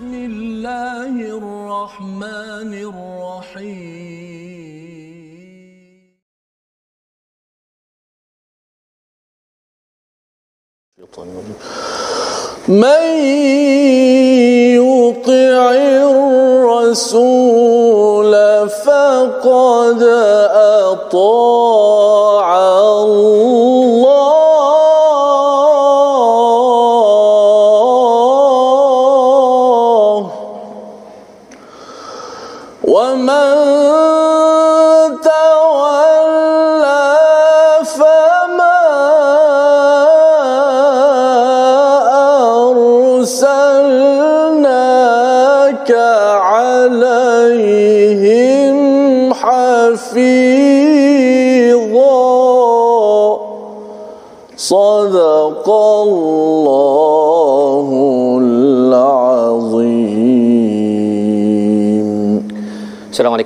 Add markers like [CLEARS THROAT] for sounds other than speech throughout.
بسم الله الرحمن الرحيم. من يطع الرسول فقد أطاع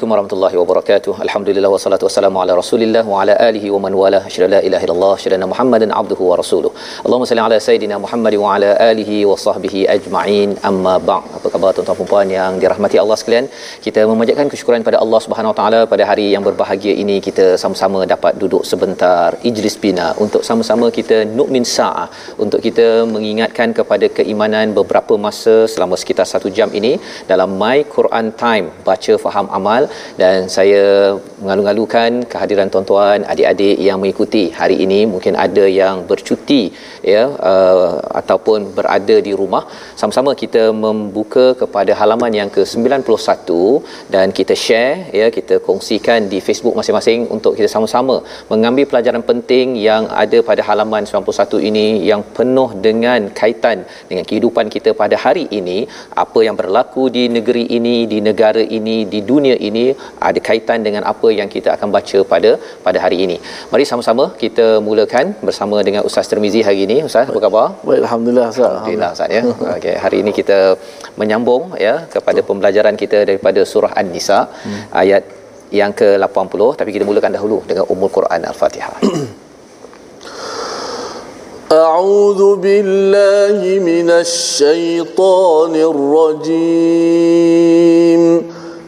Assalamualaikum warahmatullahi wabarakatuh. Alhamdulillah wassalatu wassalamu ala Rasulillah wa ala alihi wa man wala. Asyhadu la ilaha illallah, asyhadu anna Muhammadan abduhu wa rasuluh. Allahumma salli ala sayidina Muhammad wa ala alihi wa sahbihi ajma'in. Amma ba'd. Apa khabar tuan-tuan dan puan yang dirahmati Allah sekalian? Kita memanjatkan kesyukuran pada Allah Subhanahu wa taala pada hari yang berbahagia ini kita sama-sama dapat duduk sebentar ijlis bina untuk sama-sama kita nukmin sa'ah untuk kita mengingatkan kepada keimanan beberapa masa selama sekitar satu jam ini dalam My Quran Time baca faham amal dan saya mengalu-alukan kehadiran tuan-tuan adik-adik yang mengikuti hari ini. Mungkin ada yang bercuti ya uh, ataupun berada di rumah. Sama-sama kita membuka kepada halaman yang ke-91 dan kita share ya kita kongsikan di Facebook masing-masing untuk kita sama-sama mengambil pelajaran penting yang ada pada halaman 91 ini yang penuh dengan kaitan dengan kehidupan kita pada hari ini. Apa yang berlaku di negeri ini di negara ini di dunia ini ada kaitan dengan apa yang kita akan baca pada pada hari ini. Mari sama-sama kita mulakan bersama dengan Ustaz Termizi hari ini. Ustaz, apa khabar? Baik, alhamdulillah Ustaz. Alhamdulillah Ustaz ya. Okey, hari ini kita menyambung ya kepada pembelajaran kita daripada surah An-Nisa hmm. ayat yang ke-80 tapi kita mulakan dahulu dengan Ummul Quran Al-Fatihah. أعوذ بالله من الشيطان الرجيم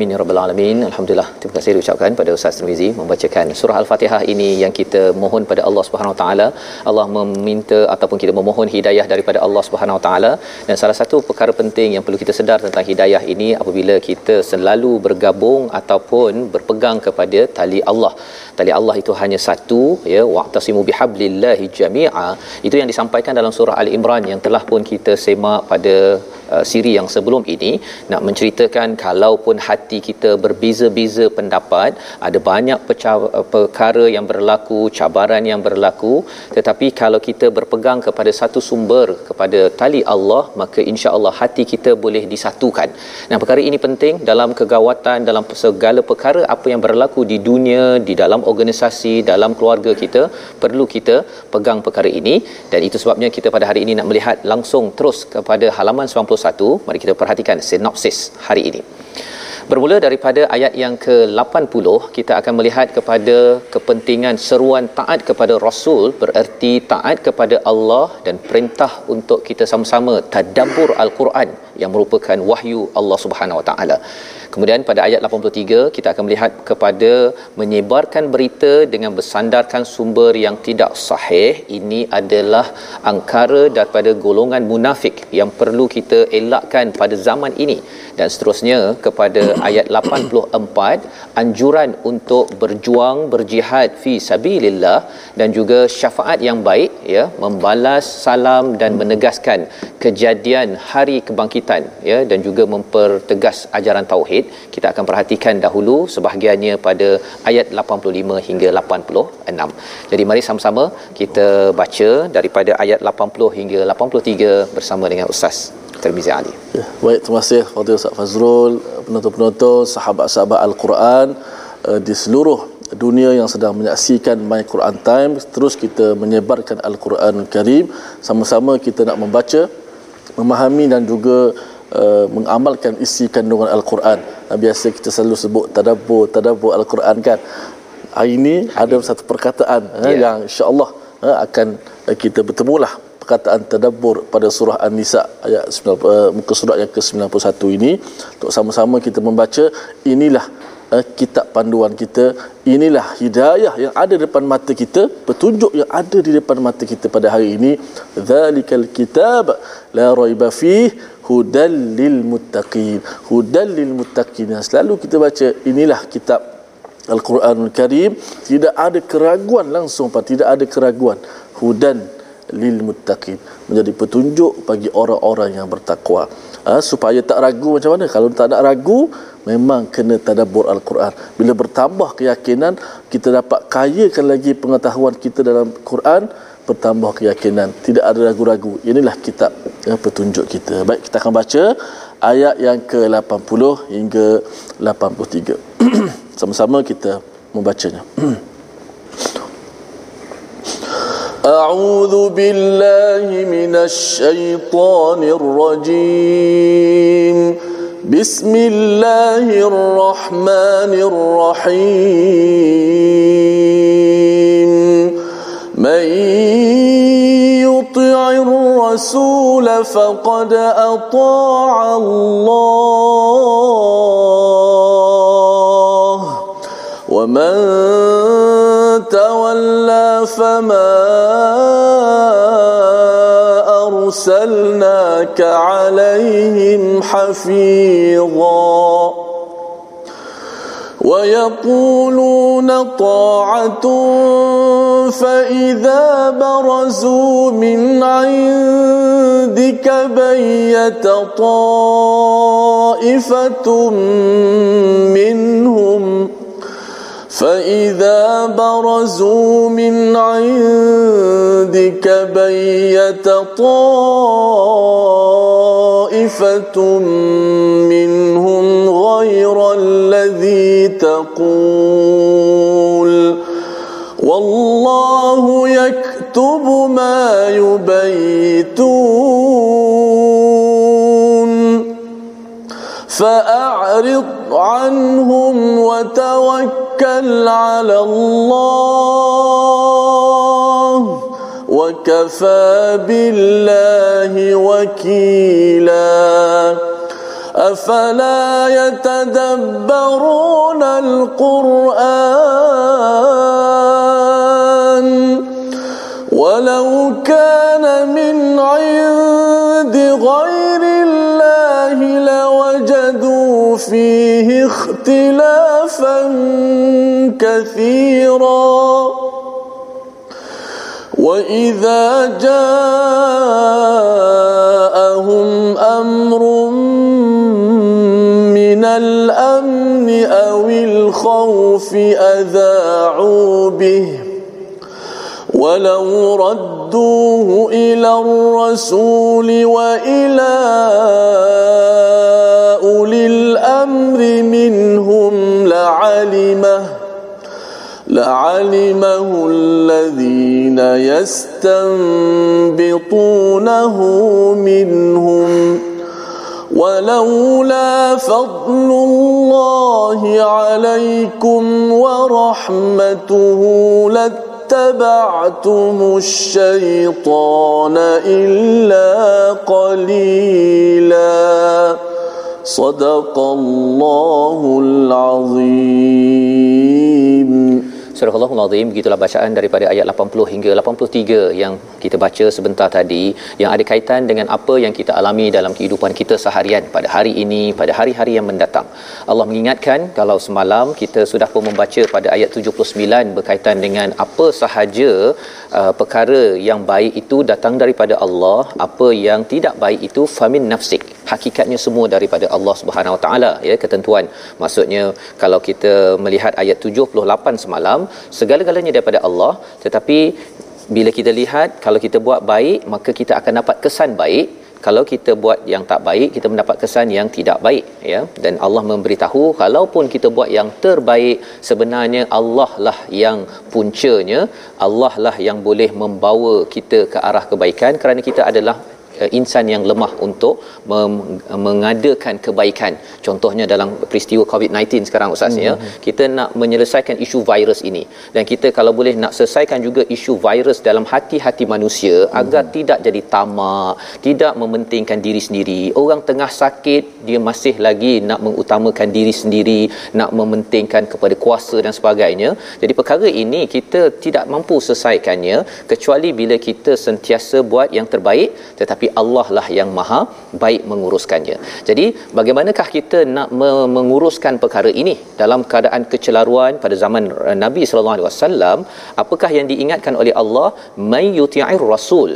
Amin ya rabbal alamin. Alhamdulillah. Terima kasih diucapkan pada Ustaz Tirmizi membacakan surah Al-Fatihah ini yang kita mohon pada Allah Subhanahu Taala. Allah meminta ataupun kita memohon hidayah daripada Allah Subhanahu Taala dan salah satu perkara penting yang perlu kita sedar tentang hidayah ini apabila kita selalu bergabung ataupun berpegang kepada tali Allah. Tali Allah itu hanya satu ya wa'tasimu bihablillahi jami'a. Itu yang disampaikan dalam surah Al-Imran yang telah pun kita semak pada uh, siri yang sebelum ini nak menceritakan kalaupun hati kita berbeza-beza pendapat ada banyak pecah, perkara yang berlaku cabaran yang berlaku tetapi kalau kita berpegang kepada satu sumber kepada tali Allah maka insya-Allah hati kita boleh disatukan. Nah perkara ini penting dalam kegawatan dalam segala perkara apa yang berlaku di dunia di dalam organisasi dalam keluarga kita perlu kita pegang perkara ini. Dan itu sebabnya kita pada hari ini nak melihat langsung terus kepada halaman 91 mari kita perhatikan sinopsis hari ini Bermula daripada ayat yang ke-80 kita akan melihat kepada kepentingan seruan taat kepada Rasul bererti taat kepada Allah dan perintah untuk kita sama-sama tadabbur Al-Quran yang merupakan wahyu Allah Subhanahu Wa Taala. Kemudian pada ayat 83 kita akan melihat kepada menyebarkan berita dengan bersandarkan sumber yang tidak sahih ini adalah angkara daripada golongan munafik yang perlu kita elakkan pada zaman ini dan seterusnya kepada ayat 84 anjuran untuk berjuang berjihad fi sabilillah dan juga syafaat yang baik ya membalas salam dan menegaskan kejadian hari kebangkitan ya dan juga mempertegas ajaran tauhid. Kita akan perhatikan dahulu sebahagiannya pada ayat 85 hingga 86 jadi mari sama-sama kita baca daripada ayat 80 hingga 83 bersama dengan Ustaz Termizi Ali. Ya, baik, terima kasih Fadil Ustaz Fazrul, penonton-penonton, sahabat-sahabat Al-Quran uh, di seluruh dunia yang sedang menyaksikan My Quran Time. Terus kita menyebarkan Al-Quran Karim. Sama-sama kita nak membaca, memahami dan juga uh, mengamalkan isi kandungan Al-Quran. Uh, biasa kita selalu sebut tadabbur, tadabbur Al-Quran kan. Hari ini ada satu perkataan yeah. uh, yang insya-Allah uh, akan uh, kita bertemulah perkataan tadabbur pada surah An-Nisa ayat 9 uh, muka surat yang ke-91 ini. Untuk sama-sama kita membaca inilah uh, kitab panduan kita. Inilah hidayah yang ada di depan mata kita petunjuk yang ada di depan mata kita pada hari ini. Zalikal kitab la raiba fih hudal lil muttaqin. Hudal lil muttaqin selalu kita baca inilah kitab Al-Quranul Karim. Tidak ada keraguan langsung Pak. Tidak ada keraguan. Hudan lil muttaqin menjadi petunjuk bagi orang-orang yang bertakwa. Ha, supaya tak ragu macam mana? Kalau tak nak ragu memang kena tadabbur al-Quran. Bila bertambah keyakinan kita dapat kayakan lagi pengetahuan kita dalam Quran bertambah keyakinan. Tidak ada ragu-ragu. Inilah kitab ya, petunjuk kita. Baik kita akan baca ayat yang ke-80 hingga 83 [CLEARS THROAT] sama-sama kita membacanya [CLEARS THROAT] أعوذ بالله من الشيطان الرجيم. بسم الله الرحمن الرحيم. من يطع الرسول فقد أطاع الله. ومن تولى فما أرسلناك عليهم حفيظا. ويقولون طاعة فإذا برزوا من عندك بيت طائفة منهم فإذا برزوا من عندك بيت طائفة منهم غير الذي تقول والله يكتب ما يبيتون فأعرض عنهم وتوكل على الله وكفى بالله وكيلا. أفلا يتدبرون القرآن؟ ولو كان من عند فيه اختلافا كثيرا. وإذا جاءهم أمر من الأمن أو الخوف أذاعوا به. ولو ردوه إلى الرسول وإلى أولي الأمر منهم لعلمه لعلمه الذين يستنبطونه منهم ولولا فضل الله عليكم ورحمته لاتبعتم الشيطان إلا قليلا. صدق الله العظيم. Surah Allahul Azim begitulah bacaan daripada ayat 80 hingga 83 yang kita baca sebentar tadi yang ada kaitan dengan apa yang kita alami dalam kehidupan kita seharian pada hari ini pada hari-hari yang mendatang. Allah mengingatkan kalau semalam kita sudah pun membaca pada ayat 79 berkaitan dengan apa sahaja uh, perkara yang baik itu datang daripada Allah, apa yang tidak baik itu famin nafsik. Hakikatnya semua daripada Allah Subhanahu Wa Taala ya ketentuan. Maksudnya kalau kita melihat ayat 78 semalam segala-galanya daripada Allah. Tetapi bila kita lihat kalau kita buat baik maka kita akan dapat kesan baik. Kalau kita buat yang tak baik kita mendapat kesan yang tidak baik ya. Dan Allah memberitahu kalaupun kita buat yang terbaik sebenarnya Allah lah yang puncanya. Allah lah yang boleh membawa kita ke arah kebaikan. Kerana kita adalah insan yang lemah untuk mem- mengadakan kebaikan. Contohnya dalam peristiwa COVID-19 sekarang ustaz ya, hmm. kita nak menyelesaikan isu virus ini dan kita kalau boleh nak selesaikan juga isu virus dalam hati-hati manusia hmm. agar tidak jadi tamak, tidak mementingkan diri sendiri. Orang tengah sakit dia masih lagi nak mengutamakan diri sendiri, nak mementingkan kepada kuasa dan sebagainya. Jadi perkara ini kita tidak mampu selesaikannya kecuali bila kita sentiasa buat yang terbaik tetapi Allah lah yang maha baik menguruskannya. Jadi bagaimanakah kita nak menguruskan perkara ini? Dalam keadaan kecelaruan pada zaman Nabi sallallahu alaihi wasallam apakah yang diingatkan oleh Allah? May yuti'ir rasul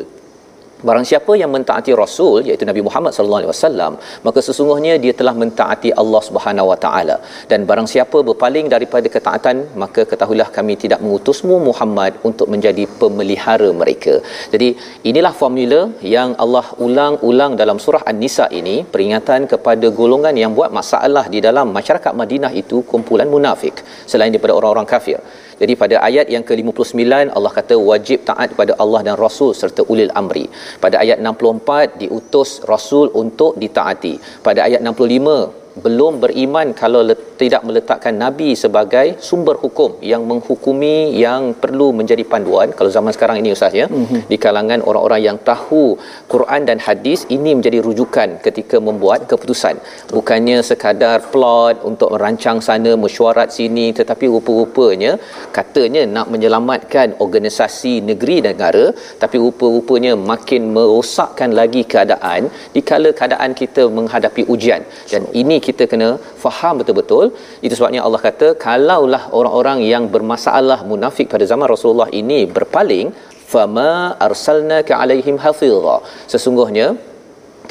Barang siapa yang mentaati Rasul iaitu Nabi Muhammad sallallahu alaihi wasallam maka sesungguhnya dia telah mentaati Allah Subhanahu wa taala dan barang siapa berpaling daripada ketaatan maka ketahuilah kami tidak mengutusmu Muhammad untuk menjadi pemelihara mereka. Jadi inilah formula yang Allah ulang-ulang dalam surah An-Nisa ini peringatan kepada golongan yang buat masalah di dalam masyarakat Madinah itu kumpulan munafik selain daripada orang-orang kafir. Jadi pada ayat yang ke-59 Allah kata wajib taat kepada Allah dan Rasul serta ulil amri. Pada ayat 64 diutus Rasul untuk ditaati. Pada ayat 65 belum beriman kalau let, tidak meletakkan nabi sebagai sumber hukum yang menghukumi yang perlu menjadi panduan. Kalau zaman sekarang ini ustaz ya mm-hmm. di kalangan orang-orang yang tahu Quran dan hadis ini menjadi rujukan ketika membuat keputusan. Bukannya sekadar plot untuk merancang sana mesyuarat sini tetapi rupa-rupanya katanya nak menyelamatkan organisasi negeri dan negara tapi rupa-rupanya makin merosakkan lagi keadaan di kala keadaan kita menghadapi ujian. Dan ini kita kena faham betul-betul. Itu sebabnya Allah kata kalaulah orang-orang yang bermasalah munafik pada zaman Rasulullah ini berpaling fama arsalnaka alaihim hafiza sesungguhnya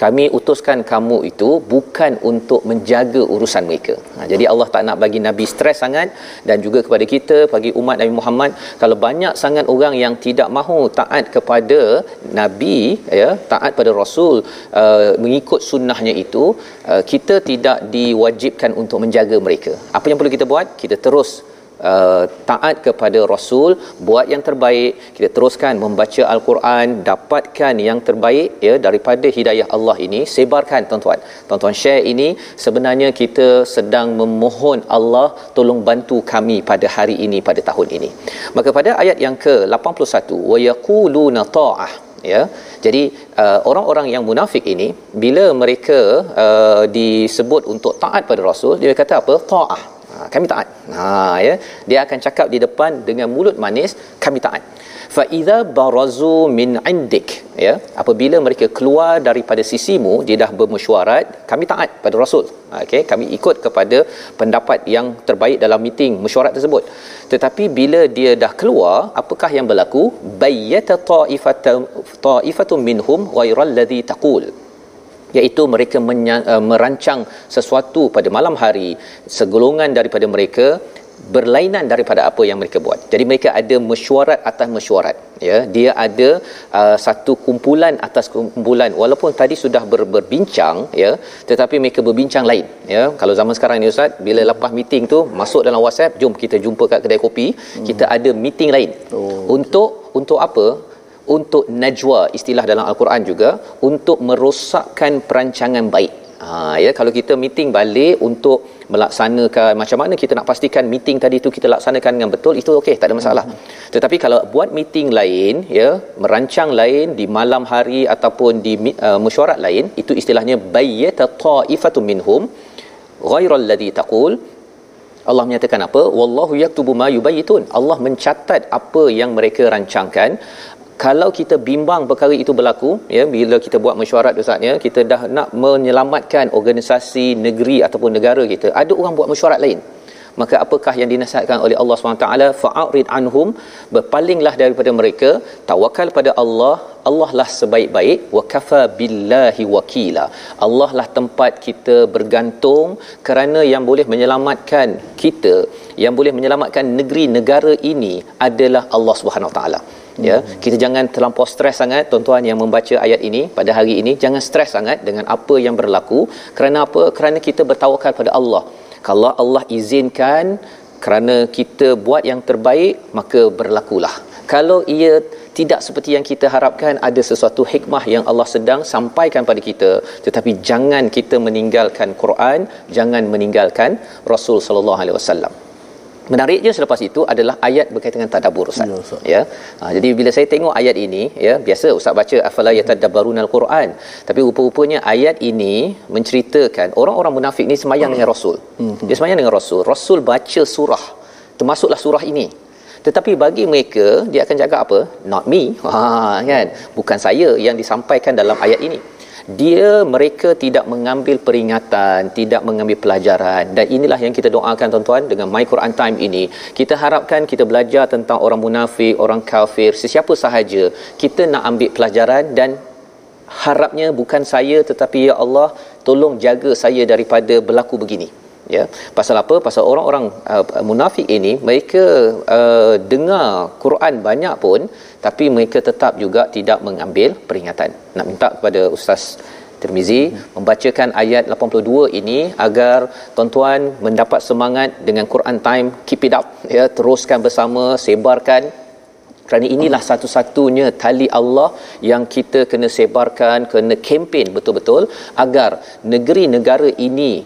kami utuskan kamu itu bukan untuk menjaga urusan mereka. Ha, jadi Allah tak nak bagi Nabi stres sangat dan juga kepada kita bagi umat Nabi Muhammad kalau banyak sangat orang yang tidak mahu taat kepada Nabi ya taat pada Rasul uh, mengikut sunnahnya itu uh, kita tidak diwajibkan untuk menjaga mereka. Apa yang perlu kita buat? Kita terus uh, taat kepada rasul buat yang terbaik. Kita teruskan membaca al-Quran dapatkan yang terbaik ya daripada hidayah Allah ini. Sebarkan tuan-tuan. Tuan-tuan share ini. Sebenarnya kita sedang memohon Allah tolong bantu kami pada hari ini pada tahun ini. Maka pada ayat yang ke 81 wa yaquluna ta'ah ya. Jadi uh, orang-orang yang munafik ini bila mereka uh, disebut untuk taat pada rasul dia kata apa? Taah Ha, kami taat. Ha ya, dia akan cakap di depan dengan mulut manis, kami taat. Fa idza barazu min indik, ya. Apabila mereka keluar daripada sisimu, dia dah bermesyuarat, kami taat pada Rasul. Okey, kami ikut kepada pendapat yang terbaik dalam meeting mesyuarat tersebut. Tetapi bila dia dah keluar, apakah yang berlaku? Bayyata ta'ifatan ta'ifatun minhum ghairal ladzi taqul iaitu mereka menya- uh, merancang sesuatu pada malam hari segolongan daripada mereka berlainan daripada apa yang mereka buat. Jadi mereka ada mesyuarat atas mesyuarat, ya. Dia ada uh, satu kumpulan atas kumpulan walaupun tadi sudah ber, berbincang, ya, tetapi mereka berbincang lain, ya. Kalau zaman sekarang ni ustaz, bila lepas meeting tu masuk dalam WhatsApp, jom kita jumpa kat kedai kopi, hmm. kita ada meeting lain. Oh. Untuk untuk apa? Untuk najwa istilah dalam al-Quran juga untuk merosakkan perancangan baik. Ha ya kalau kita meeting balik untuk melaksanakan macam mana kita nak pastikan meeting tadi tu kita laksanakan dengan betul itu okey tak ada masalah. Tetapi kalau buat meeting lain ya merancang lain di malam hari ataupun di uh, mesyuarat lain itu istilahnya bayyata ta'ifatun minhum ghairal ladhi taqul Allah menyatakan apa wallahu yaktubu ma yubayitun Allah mencatat apa yang mereka rancangkan kalau kita bimbang perkara itu berlaku ya bila kita buat mesyuarat ustaz ya kita dah nak menyelamatkan organisasi negeri ataupun negara kita ada orang buat mesyuarat lain. Maka apakah yang dinasihatkan oleh Allah SWT fa'arid anhum berpalinglah daripada mereka tawakal pada Allah Allah lah sebaik-baik wa kafa billahi wakila. Allah lah tempat kita bergantung kerana yang boleh menyelamatkan kita yang boleh menyelamatkan negeri negara ini adalah Allah Subhanahu Taala ya kita jangan terlampau stres sangat tuan-tuan yang membaca ayat ini. Pada hari ini jangan stres sangat dengan apa yang berlaku. Kerana apa? Kerana kita bertawakal pada Allah. Kalau Allah izinkan kerana kita buat yang terbaik maka berlakulah. Kalau ia tidak seperti yang kita harapkan ada sesuatu hikmah yang Allah sedang sampaikan pada kita tetapi jangan kita meninggalkan Quran jangan meninggalkan Rasul sallallahu alaihi wasallam Menariknya selepas itu adalah ayat berkaitan dengan tadabbur Ustaz. Ya, Ustaz. ya. Ha, jadi bila saya tengok ayat ini, ya, biasa Ustaz baca afala yatadabbarunal Quran. Tapi rupa-rupanya ayat ini menceritakan orang-orang munafik ni semayang hmm. dengan Rasul. Hmm. Dia semayang dengan Rasul. Rasul baca surah. Termasuklah surah ini. Tetapi bagi mereka dia akan jaga apa? Not me. [LAUGHS] Ha kan? Bukan saya yang disampaikan dalam ayat ini dia mereka tidak mengambil peringatan tidak mengambil pelajaran. Dan inilah yang kita doakan tuan-tuan dengan my Quran time ini. Kita harapkan kita belajar tentang orang munafik orang kafir sesiapa sahaja. Kita nak ambil pelajaran dan harapnya bukan saya tetapi ya Allah tolong jaga saya daripada berlaku begini ya. Pasal apa? Pasal orang-orang uh, munafik ini mereka uh, dengar Quran banyak pun tapi mereka tetap juga tidak mengambil peringatan. Nak minta kepada ustaz Tirmizi membacakan ayat 82 ini agar tuan-tuan mendapat semangat dengan Quran time keep it up ya. Teruskan bersama sebarkan. Kerana inilah satu-satunya tali Allah yang kita kena sebarkan kena kempen betul-betul agar negeri negara ini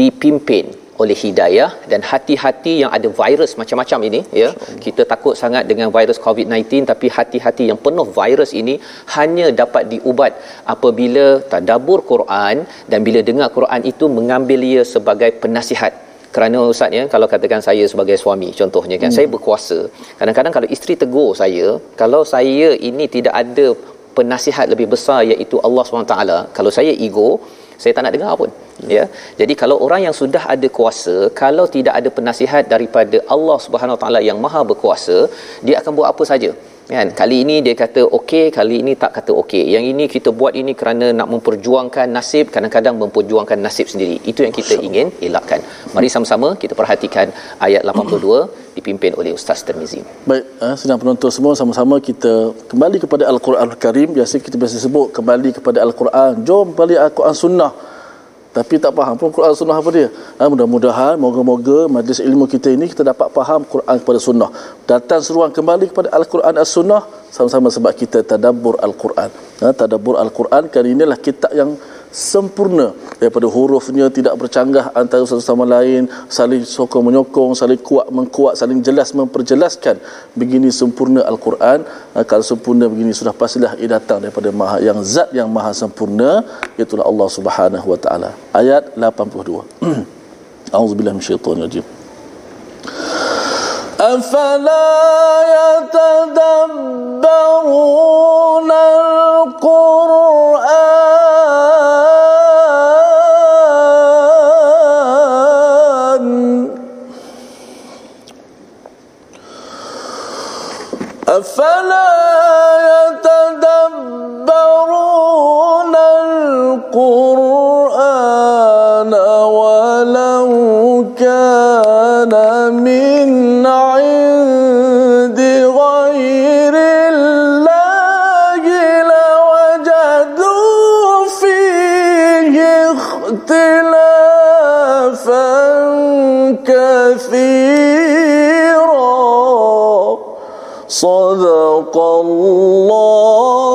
dipimpin oleh hidayah dan hati-hati yang ada virus macam-macam ini ya. Kita takut sangat dengan virus COVID-19 tapi hati-hati yang penuh virus ini hanya dapat diubat apabila tadabbur Quran dan bila dengar Quran itu mengambil ia sebagai penasihat. Kerana ustaz ya kalau katakan saya sebagai suami contohnya kan hmm. saya berkuasa. Kadang-kadang kalau isteri tegur saya kalau saya ini tidak ada penasihat lebih besar iaitu Allah SWT kalau saya ego saya tak nak dengar pun ya. Jadi kalau orang yang sudah ada kuasa kalau tidak ada penasihat daripada Allah Subhanahu Wa Taala yang maha berkuasa dia akan buat apa saja kan? Kali ini dia kata okey kali ini tak kata okey. Yang ini kita buat ini kerana nak memperjuangkan nasib kadang-kadang memperjuangkan nasib sendiri. Itu yang kita ingin elakkan. Mari sama-sama kita perhatikan ayat 82 [CLEARS THROAT] dipimpin oleh Ustaz Termizi. Baik eh, sedang penonton semua sama-sama kita kembali kepada Al-Quran Al-Karim. Biasa kita biasa sebut kembali kepada Al-Quran. Jom kembali Al-Quran Sunnah tapi tak faham pun Quran Sunnah apa dia. Ha, mudah-mudahan moga-moga majlis ilmu kita ini kita dapat faham Quran kepada Sunnah. Datang seruan kembali kepada Al-Quran As-Sunnah sama-sama sebab kita tadabbur Al-Quran. Ha, tadabbur Al-Quran kan inilah kitab yang sempurna daripada hurufnya tidak bercanggah antara satu sama lain saling sokong menyokong saling kuat mengkuat saling jelas memperjelaskan begini sempurna al-Quran ah, kalau sempurna begini sudah pastilah ia datang daripada maha yang zat yang maha sempurna iaitu Allah Subhanahu wa taala ayat 82 [CLEARS THROAT] A'udzubillahi minasyaitonir أفلا يتدبرون أفلا يتدبرون القرآن ولو كان من عند غير الله لوجدوا فيه اختلافا كثيرا. صدق الله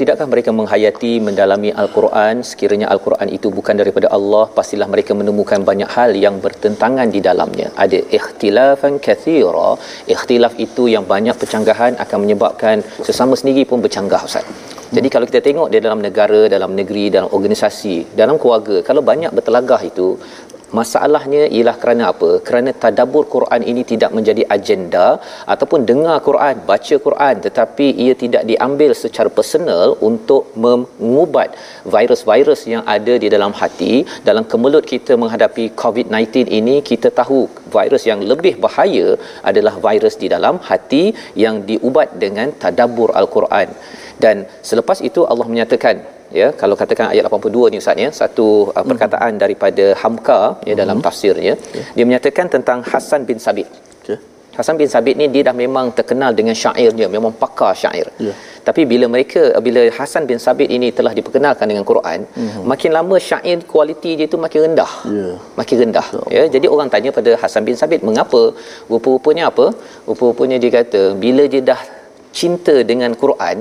tidakkah mereka menghayati mendalami al-Quran sekiranya al-Quran itu bukan daripada Allah pastilah mereka menemukan banyak hal yang bertentangan di dalamnya ada ikhtilafan kathira ikhtilaf itu yang banyak percanggahan akan menyebabkan sesama sendiri pun bercanggah ustaz jadi kalau kita tengok di dalam negara, dalam negeri, dalam organisasi, dalam keluarga, kalau banyak bertelagah itu, Masalahnya ialah kerana apa? Kerana tadabbur Quran ini tidak menjadi agenda ataupun dengar Quran, baca Quran tetapi ia tidak diambil secara personal untuk mengubat virus-virus yang ada di dalam hati. Dalam kemelut kita menghadapi COVID-19 ini, kita tahu virus yang lebih bahaya adalah virus di dalam hati yang diubat dengan tadabbur Al-Quran. Dan selepas itu Allah menyatakan ya kalau katakan ayat 82 ni ustaz ya satu uh, perkataan hmm. daripada Hamka ya dalam hmm. tafsirnya okay. dia menyatakan tentang Hasan bin Sabit okay. Hasan bin Sabit ni dia dah memang terkenal dengan syairnya memang pakar syair yeah. tapi bila mereka bila Hasan bin Sabit ini telah diperkenalkan dengan Quran hmm. makin lama syair kualiti dia tu makin rendah yeah. makin rendah so, ya jadi orang tanya pada Hasan bin Sabit mengapa rupa-rupanya apa rupa-rupanya dia kata bila dia dah cinta dengan Quran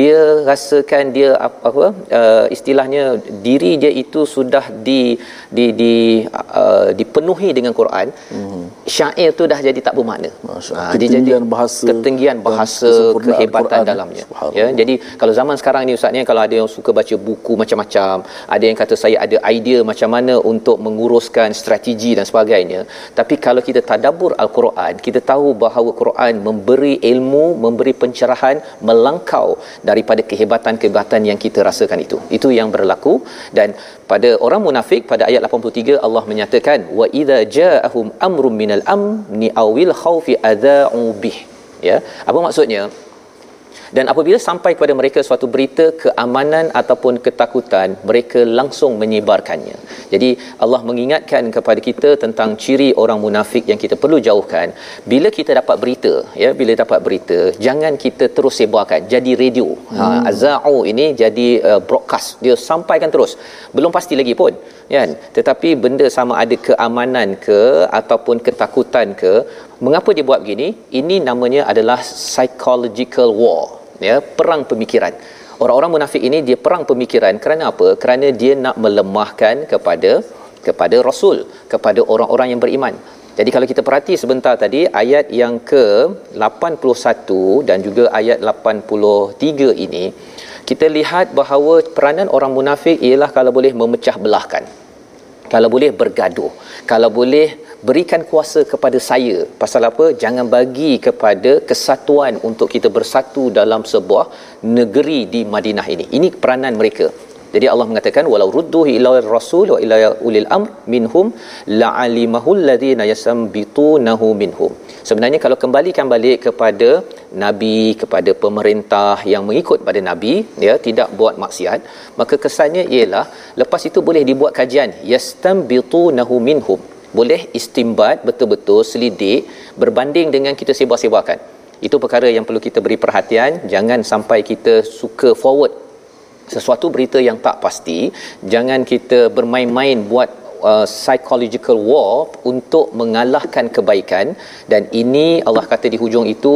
dia rasakan dia apa, apa uh, istilahnya diri dia itu sudah di di di uh, dipenuhi dengan Quran. Hmm. syair tu dah jadi tak bermakna. Ha, dia jadi bahasa ketinggian bahasa kehebatan Al-Quran. dalamnya. Ya jadi kalau zaman sekarang ni ustaz ni kalau ada yang suka baca buku macam-macam ada yang kata saya ada idea macam mana untuk menguruskan strategi dan sebagainya tapi kalau kita tadabbur al-Quran kita tahu bahawa Quran memberi ilmu memberi pencerahan melangkau daripada kehebatan-kehebatan yang kita rasakan itu. Itu yang berlaku dan pada orang munafik pada ayat 83 Allah menyatakan wa idza ja'ahum amrun minal amni awil khaufi adza'u bih. Ya. Apa maksudnya? Dan apabila sampai kepada mereka suatu berita keamanan ataupun ketakutan mereka langsung menyebarkannya. Jadi Allah mengingatkan kepada kita tentang ciri orang munafik yang kita perlu jauhkan. Bila kita dapat berita ya bila dapat berita jangan kita terus sebarkan. Jadi radio. Ha, hmm. ha azau ini jadi uh, broadcast. Dia sampaikan terus. Belum pasti lagi pun kan? Tetapi benda sama ada keamanan ke ataupun ketakutan ke mengapa dia buat begini? Ini namanya adalah psychological war ya perang pemikiran. Orang-orang munafik ini dia perang pemikiran kerana apa? Kerana dia nak melemahkan kepada kepada rasul kepada orang-orang yang beriman. Jadi kalau kita perhati sebentar tadi ayat yang ke 81 dan juga ayat 83 ini kita lihat bahawa peranan orang munafik ialah kalau boleh memecah belahkan kalau boleh bergaduh. Kalau boleh berikan kuasa kepada saya. Pasal apa? Jangan bagi kepada kesatuan untuk kita bersatu dalam sebuah negeri di Madinah ini. Ini peranan mereka. Jadi Allah mengatakan walau rudduhu ila rasul wa ila ulil amr minhum la'alimahu alladhina yasambitunahu minhum sebenarnya kalau kembalikan balik kepada nabi kepada pemerintah yang mengikut pada nabi ya tidak buat maksiat maka kesannya ialah lepas itu boleh dibuat kajian. Yastambitunahu minhum. Boleh istimbat betul-betul selidik berbanding dengan kita sebar-sebarkan. Itu perkara yang perlu kita beri perhatian. Jangan sampai kita suka forward sesuatu berita yang tak pasti. Jangan kita bermain-main buat uh, psychological war untuk mengalahkan kebaikan. Dan ini Allah kata di hujung itu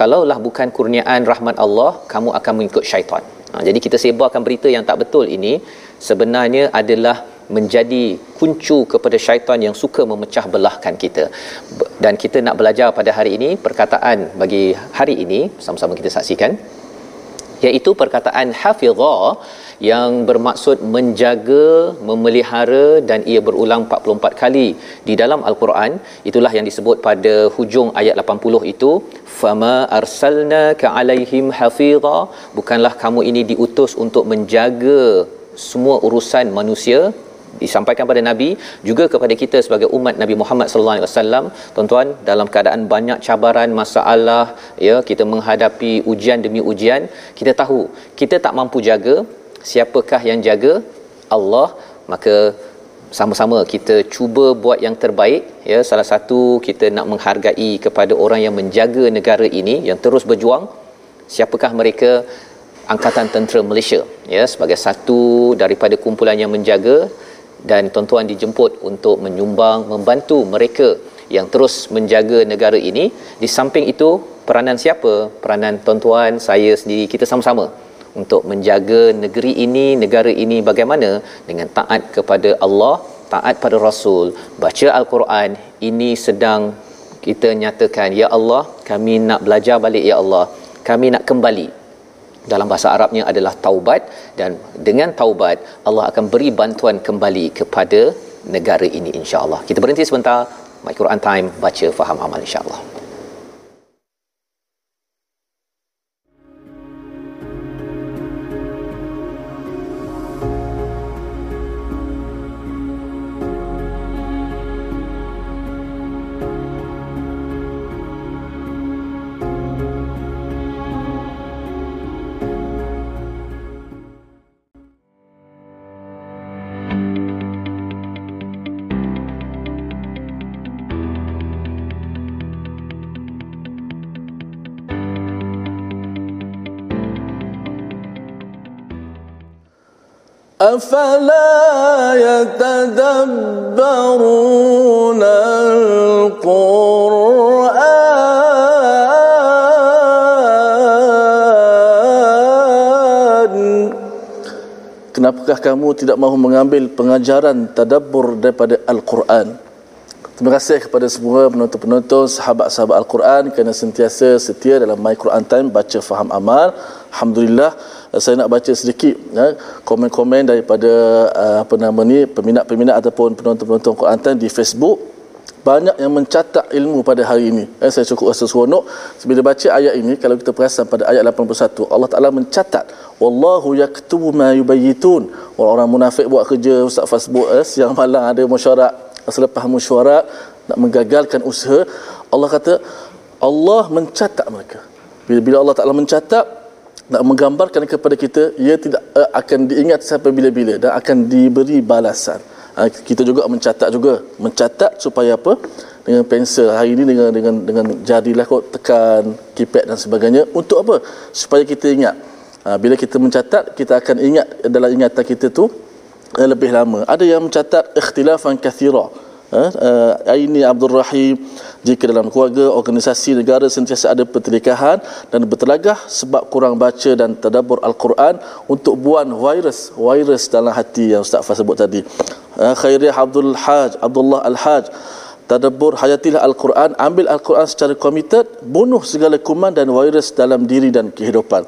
kalaulah bukan kurniaan rahmat Allah kamu akan mengikut syaitan. Ha, jadi kita sebarkan berita yang tak betul ini sebenarnya adalah menjadi kuncu kepada syaitan yang suka memecah belahkan kita. Dan kita nak belajar pada hari ini perkataan bagi hari ini sama-sama kita saksikan iaitu perkataan hafizah yang bermaksud menjaga, memelihara dan ia berulang 44 kali di dalam al-Quran. Itulah yang disebut pada hujung ayat 80 itu fama arsalnaka alaihim hafiza bukanlah kamu ini diutus untuk menjaga semua urusan manusia disampaikan pada nabi juga kepada kita sebagai umat Nabi Muhammad sallallahu alaihi wasallam. Tuan-tuan dalam keadaan banyak cabaran masalah ya kita menghadapi ujian demi ujian kita tahu kita tak mampu jaga siapakah yang jaga? Allah. Maka sama-sama kita cuba buat yang terbaik ya. Salah satu kita nak menghargai kepada orang yang menjaga negara ini yang terus berjuang siapakah mereka? Angkatan tentera Malaysia ya sebagai satu daripada kumpulan yang menjaga. Dan tuan-tuan dijemput untuk menyumbang membantu mereka yang terus menjaga negara ini. Di samping itu peranan siapa? Peranan tuan-tuan saya sendiri kita sama-sama untuk menjaga negeri ini negara ini bagaimana dengan taat kepada Allah taat pada Rasul baca al-Quran ini sedang kita nyatakan ya Allah kami nak belajar balik ya Allah kami nak kembali dalam bahasa Arabnya adalah taubat dan dengan taubat Allah akan beri bantuan kembali kepada negara ini insya-Allah. Kita berhenti sebentar. My Quran Time baca faham amal insya-Allah. أفلا يتدبرون القرآن Kenapakah kamu tidak mahu mengambil pengajaran tadabbur daripada Al-Quran? Terima kasih kepada semua penonton-penonton, sahabat-sahabat Al-Quran kerana sentiasa setia dalam My Quran Time, baca faham amal. Alhamdulillah, saya nak baca sedikit ya, komen-komen daripada uh, apa nama ni peminat-peminat ataupun penonton-penonton Time di Facebook banyak yang mencatat ilmu pada hari ini. Eh, saya cukup rasa seronok bila baca ayat ini kalau kita perasan pada ayat 81 Allah Taala mencatat wallahu yaktubu ma yubayyitun. Orang-orang munafik buat kerja Ustaz Facebook eh, siang malam ada mesyuarat selepas mesyuarat nak menggagalkan usaha Allah kata Allah mencatat mereka. Bila, bila Allah Taala mencatat nak menggambarkan kepada kita ia tidak uh, akan diingat sampai bila-bila dan akan diberi balasan. Uh, kita juga mencatat juga mencatat supaya apa? Dengan pensel hari ini dengan dengan dengan jadilah kau tekan keypad dan sebagainya. Untuk apa? Supaya kita ingat. Uh, bila kita mencatat kita akan ingat dalam ingatan kita tu uh, lebih lama. Ada yang mencatat ikhtilafan kathira. Uh, uh, Aini Abdul Rahim jika dalam keluarga organisasi negara sentiasa ada pertelikahan dan bertelagah sebab kurang baca dan tadabbur al-Quran untuk buang virus virus dalam hati yang Ustaz Fah sebut tadi. Uh, Khairiyah Abdul Haj Abdullah Al-Haj. Tadabbur hayatilah al-Quran ambil al-Quran secara komited bunuh segala kuman dan virus dalam diri dan kehidupan.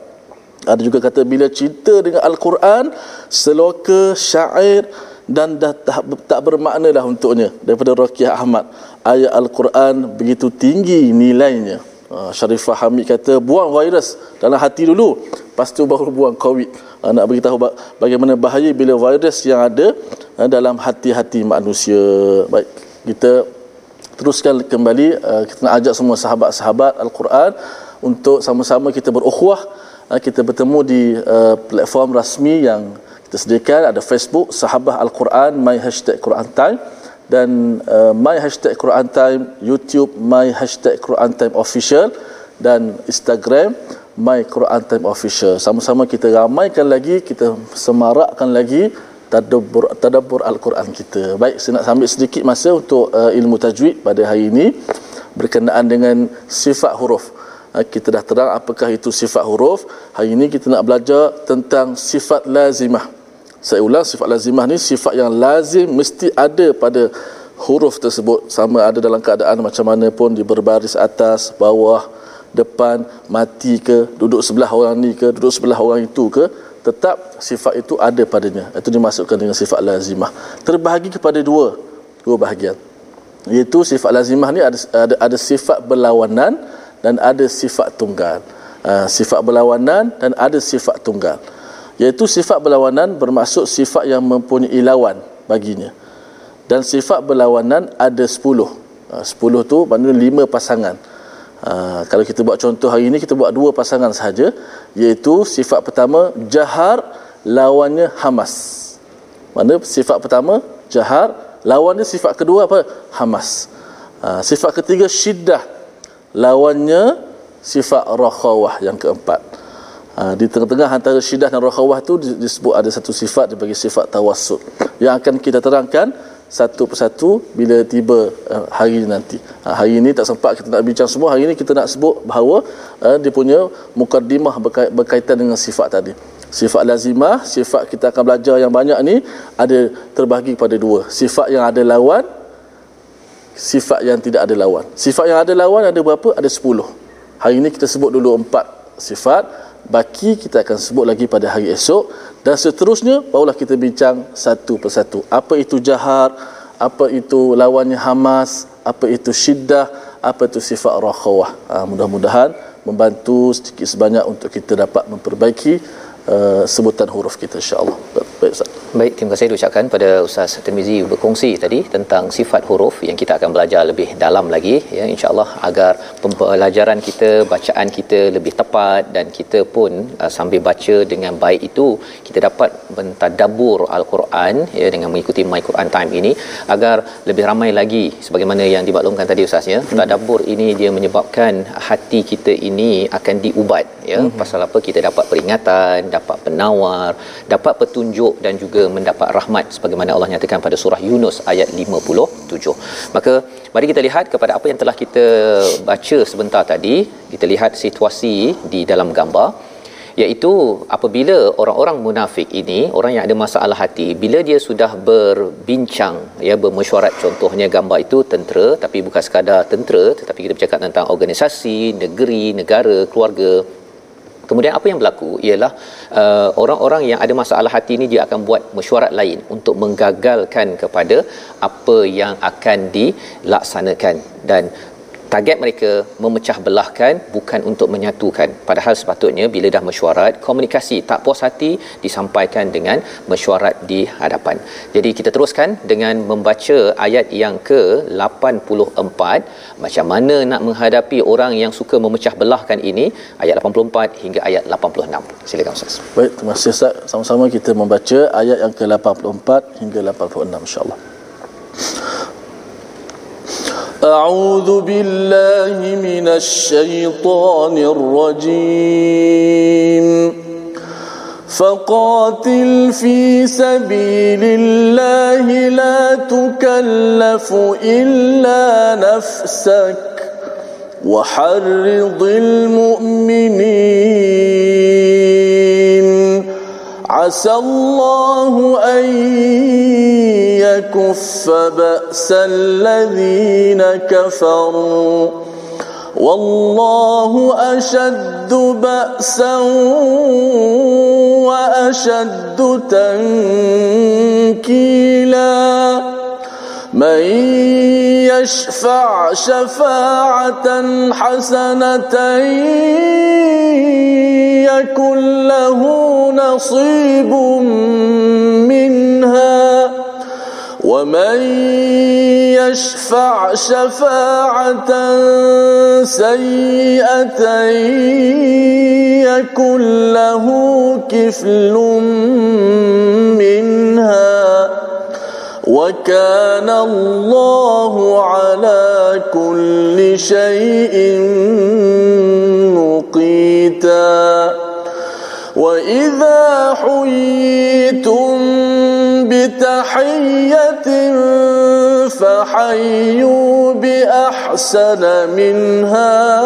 Ada juga kata bila cinta dengan al-Quran seloka syair dan dah tak, tak bermakna dah untuknya daripada Rakiah Ahmad ayat Al-Quran begitu tinggi nilainya. Uh, Sharifah Hamid kata buang virus dalam hati dulu lepas tu baru buang COVID. Uh, nak beritahu bagaimana bahaya bila virus yang ada uh, dalam hati-hati manusia. Baik kita teruskan kembali kita nak ajak semua sahabat-sahabat Al-Quran untuk sama-sama kita berukhuwah uh, kita bertemu di platform rasmi yang kita sediakan. Ada Facebook Sahabah Al-Quran My Hashtag Quran Time dan uh, My Hashtag Quran Time YouTube My Hashtag Quran Time Official dan Instagram My Quran Time Official sama-sama kita ramaikan lagi kita semarakkan lagi tadabbur tadabbur al-Quran kita. Baik, saya nak ambil sedikit masa untuk uh, ilmu tajwid pada hari ini berkenaan dengan sifat huruf. Uh, kita dah terang apakah itu sifat huruf. Hari ini kita nak belajar tentang sifat lazimah saya ulang sifat lazimah ni sifat yang lazim mesti ada pada huruf tersebut. Sama ada dalam keadaan macam mana pun di berbaris atas bawah depan mati ke duduk sebelah orang ni ke duduk sebelah orang itu ke tetap sifat itu ada padanya. Itu dimasukkan dengan sifat lazimah. Terbahagi kepada dua dua bahagian. Iaitu sifat lazimah ni ada ada, ada sifat berlawanan dan ada sifat tunggal. Uh, sifat berlawanan dan ada sifat tunggal iaitu sifat berlawanan bermaksud sifat yang mempunyai lawan baginya. Dan sifat berlawanan ada 10 10 ha, tu maknanya 5 pasangan. Ha, kalau kita buat contoh hari ini kita buat dua pasangan sahaja iaitu sifat pertama jahar lawannya hamas. Mana sifat pertama jahar lawannya sifat kedua apa? Hamas. Ha, sifat ketiga syiddah lawannya sifat rakhawah yang keempat Ha, di tengah-tengah antara syidah dan rakhawah itu disebut ada satu sifat dibagi sifat tawassut yang akan kita terangkan satu persatu bila tiba uh, hari nanti. Ha, hari ini tak sempat kita nak bincang semua. Hari ini kita nak sebut bahawa dia punya mukaddimah berkait, berkaitan dengan sifat tadi. Sifat lazimah, sifat kita akan belajar yang banyak ni ada terbahagi kepada dua. Sifat yang ada lawan, sifat yang tidak ada lawan. Sifat yang ada lawan ada berapa? Ada sepuluh. Hari ini kita sebut dulu empat sifat. Baki kita akan sebut lagi pada hari esok. Dan seterusnya, barulah kita bincang satu persatu. Apa itu jahar? Apa itu lawannya hamas? Apa itu syiddah? Apa itu sifat rakhawah? Ha, mudah-mudahan membantu sedikit sebanyak untuk kita dapat memperbaiki uh, sebutan huruf kita insya-Allah. Baik Ustaz. Baik, terima kasih ucapkan pada Ustaz Tirmizi berkongsi tadi tentang sifat huruf yang kita akan belajar lebih dalam lagi ya insya-Allah agar pembelajaran kita, bacaan kita lebih tepat dan kita pun uh, sambil baca dengan baik itu kita dapat mentadabbur al-Quran ya dengan mengikuti My Quran Time ini agar lebih ramai lagi sebagaimana yang dimaklumkan tadi Ustaz ya. Hmm. Tadabbur ini dia menyebabkan hati kita ini akan diubat ya. Hmm. Pasal apa kita dapat peringatan, dapat penawar, dapat petunjuk dan juga mendapat rahmat sebagaimana Allah nyatakan pada surah Yunus ayat 57. Maka mari kita lihat kepada apa yang telah kita baca sebentar tadi. Kita lihat situasi di dalam gambar iaitu apabila orang-orang munafik ini orang yang ada masalah hati bila dia sudah berbincang ya bermesyuarat contohnya gambar itu tentera tapi bukan sekadar tentera tetapi kita bercakap tentang organisasi negeri negara keluarga Kemudian apa yang berlaku ialah uh, orang-orang yang ada masalah hati ini dia akan buat mesyuarat lain untuk menggagalkan kepada apa yang akan dilaksanakan. Dan target mereka memecah belahkan bukan untuk menyatukan. Padahal sepatutnya bila dah mesyuarat komunikasi tak puas hati disampaikan dengan mesyuarat di hadapan. Jadi kita teruskan dengan membaca ayat yang ke 84 macam mana nak menghadapi orang yang suka memecah belahkan ini? Ayat 84 hingga ayat 86 silakan ustaz. Baik terima kasih ustaz. Sama-sama kita membaca ayat yang ke 84 hingga 86 insyaallah أعوذ بالله من الشيطان الرجيم. فقاتل في سبيل الله لا تكلف إلا نفسك وحرض المؤمنين. عسى الله أن يكف بأس الذين كفروا. والله أشد بأسا وأشد تنكيلا. من يشفع شفاعة حسنة يكن له نصيب منها. ومن يشفع شفاعة سيئة يكن له كفل منها. وكان الله على كل شيء مقيتا. وإذا حييتم بتحية فحيوا بأحسن منها.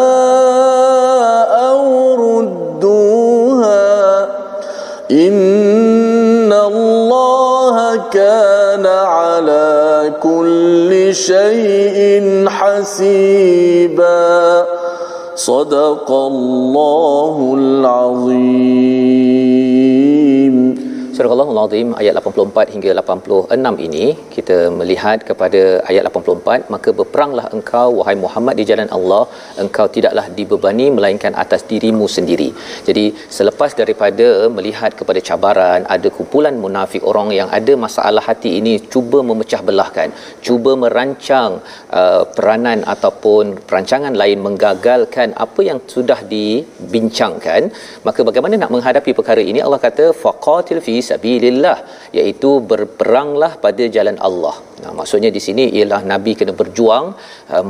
شيء حسيبا. صدق الله العظيم. Surah Allahul Azim ayat 84 hingga 86 ini kita melihat kepada ayat 84 maka berperanglah engkau wahai Muhammad di jalan Allah. Engkau tidaklah dibebani melainkan atas dirimu sendiri. Jadi selepas daripada melihat kepada cabaran ada kumpulan munafik orang yang ada masalah hati ini cuba memecah belahkan, cuba merancang uh, peranan ataupun perancangan lain menggagalkan apa yang sudah dibincangkan, maka bagaimana nak menghadapi perkara ini? Allah kata faqatil fi sabilillah iaitu berperanglah pada jalan Allah. Nah, maksudnya di sini ialah nabi kena berjuang uh,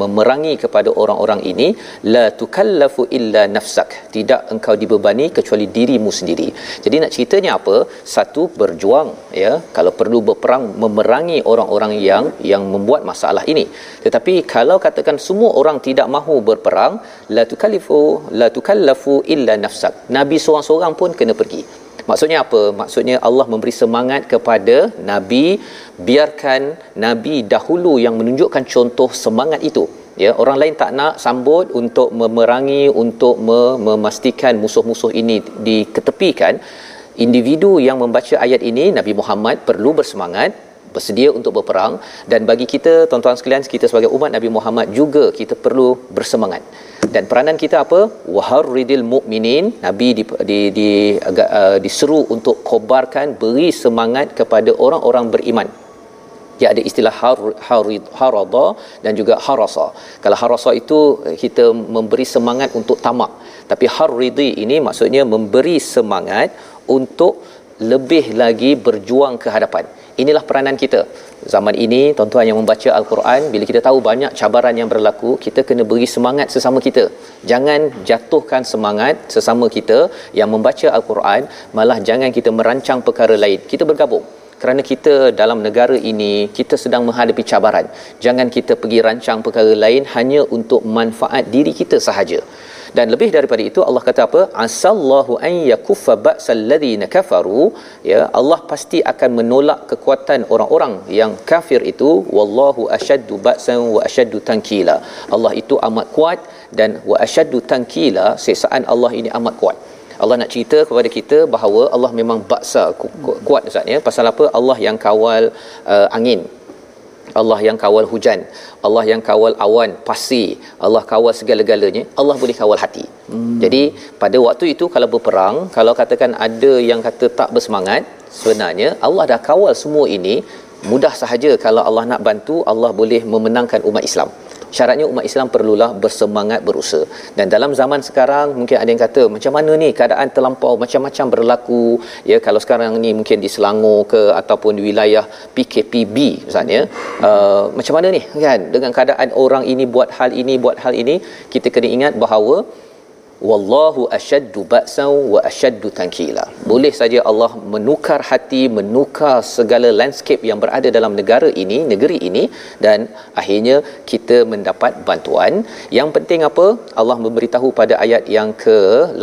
memerangi kepada orang-orang ini la tukallafu illa nafsak. Tidak engkau dibebani kecuali dirimu sendiri. Jadi nak ceritanya apa? Satu berjuang ya, kalau perlu berperang memerangi orang-orang yang yang membuat masalah ini. Tetapi kalau katakan semua orang tidak mahu berperang, la tukallifu la tukallafu illa nafsak. Nabi seorang-seorang pun kena pergi. Maksudnya apa? Maksudnya Allah memberi semangat kepada Nabi biarkan Nabi dahulu yang menunjukkan contoh semangat itu. Ya, orang lain tak nak sambut untuk memerangi untuk memastikan musuh-musuh ini diketepikan. Individu yang membaca ayat ini Nabi Muhammad perlu bersemangat bersedia untuk berperang. Dan bagi kita tuan-tuan sekalian kita sebagai umat Nabi Muhammad juga kita perlu bersemangat. Dan peranan kita apa? Waharridil mukminin nabi di di, di agak uh, diseru untuk kobarkan beri semangat kepada orang-orang beriman. Dia ada istilah har, harada dan juga harasa. Kalau harasa itu kita memberi semangat untuk tamak. Tapi harridi ini maksudnya memberi semangat untuk lebih lagi berjuang ke hadapan inilah peranan kita. Zaman ini tuan-tuan yang membaca al-Quran bila kita tahu banyak cabaran yang berlaku kita kena beri semangat sesama kita. Jangan jatuhkan semangat sesama kita yang membaca al-Quran malah jangan kita merancang perkara lain. Kita bergabung. Kerana kita dalam negara ini kita sedang menghadapi cabaran. Jangan kita pergi rancang perkara lain hanya untuk manfaat diri kita sahaja dan lebih daripada itu Allah kata apa? Asallahu an yakuffa ba'sal ladzina kafaru. Ya Allah pasti akan menolak kekuatan orang-orang yang kafir itu. Wallahu asyaddu ba'san wa asyaddu tankila. Allah itu amat kuat dan wa asyaddu tankila sesaan Allah ini amat kuat. Allah nak cerita kepada kita bahawa Allah memang baksa kuat Ustaz ya. Pasal apa? Allah yang kawal uh, angin. Allah yang kawal hujan Allah yang kawal awan pasir Allah kawal segala-galanya Allah boleh kawal hati hmm. jadi pada waktu itu kalau berperang kalau katakan ada yang kata tak bersemangat sebenarnya Allah dah kawal semua ini mudah sahaja kalau Allah nak bantu Allah boleh memenangkan umat Islam syaratnya umat Islam perlulah bersemangat berusaha. Dan dalam zaman sekarang mungkin ada yang kata macam mana ni keadaan terlampau? Macam-macam berlaku. Ya kalau sekarang ni mungkin di Selangor ke ataupun di wilayah PKPB misalnya uh, macam mana ni? Kan dengan keadaan orang ini buat hal ini buat hal ini kita kena ingat bahawa wallahu ashaddu ba'san wa ashaddu tankila. Boleh saja Allah menukar hati menukar segala landscape yang berada dalam negara ini negeri ini dan akhirnya kita mendapat bantuan. Yang penting apa? Allah memberitahu pada ayat yang ke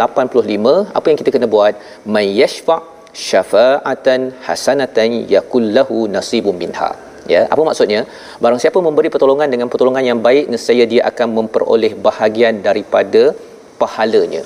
85 apa yang kita kena buat? May yashfa syafa'atan hasanatan yakul lahu nasibun minha. Ya apa maksudnya? Barang siapa memberi pertolongan dengan pertolongan yang baik nescaya dia akan memperoleh bahagian daripada pahalanya.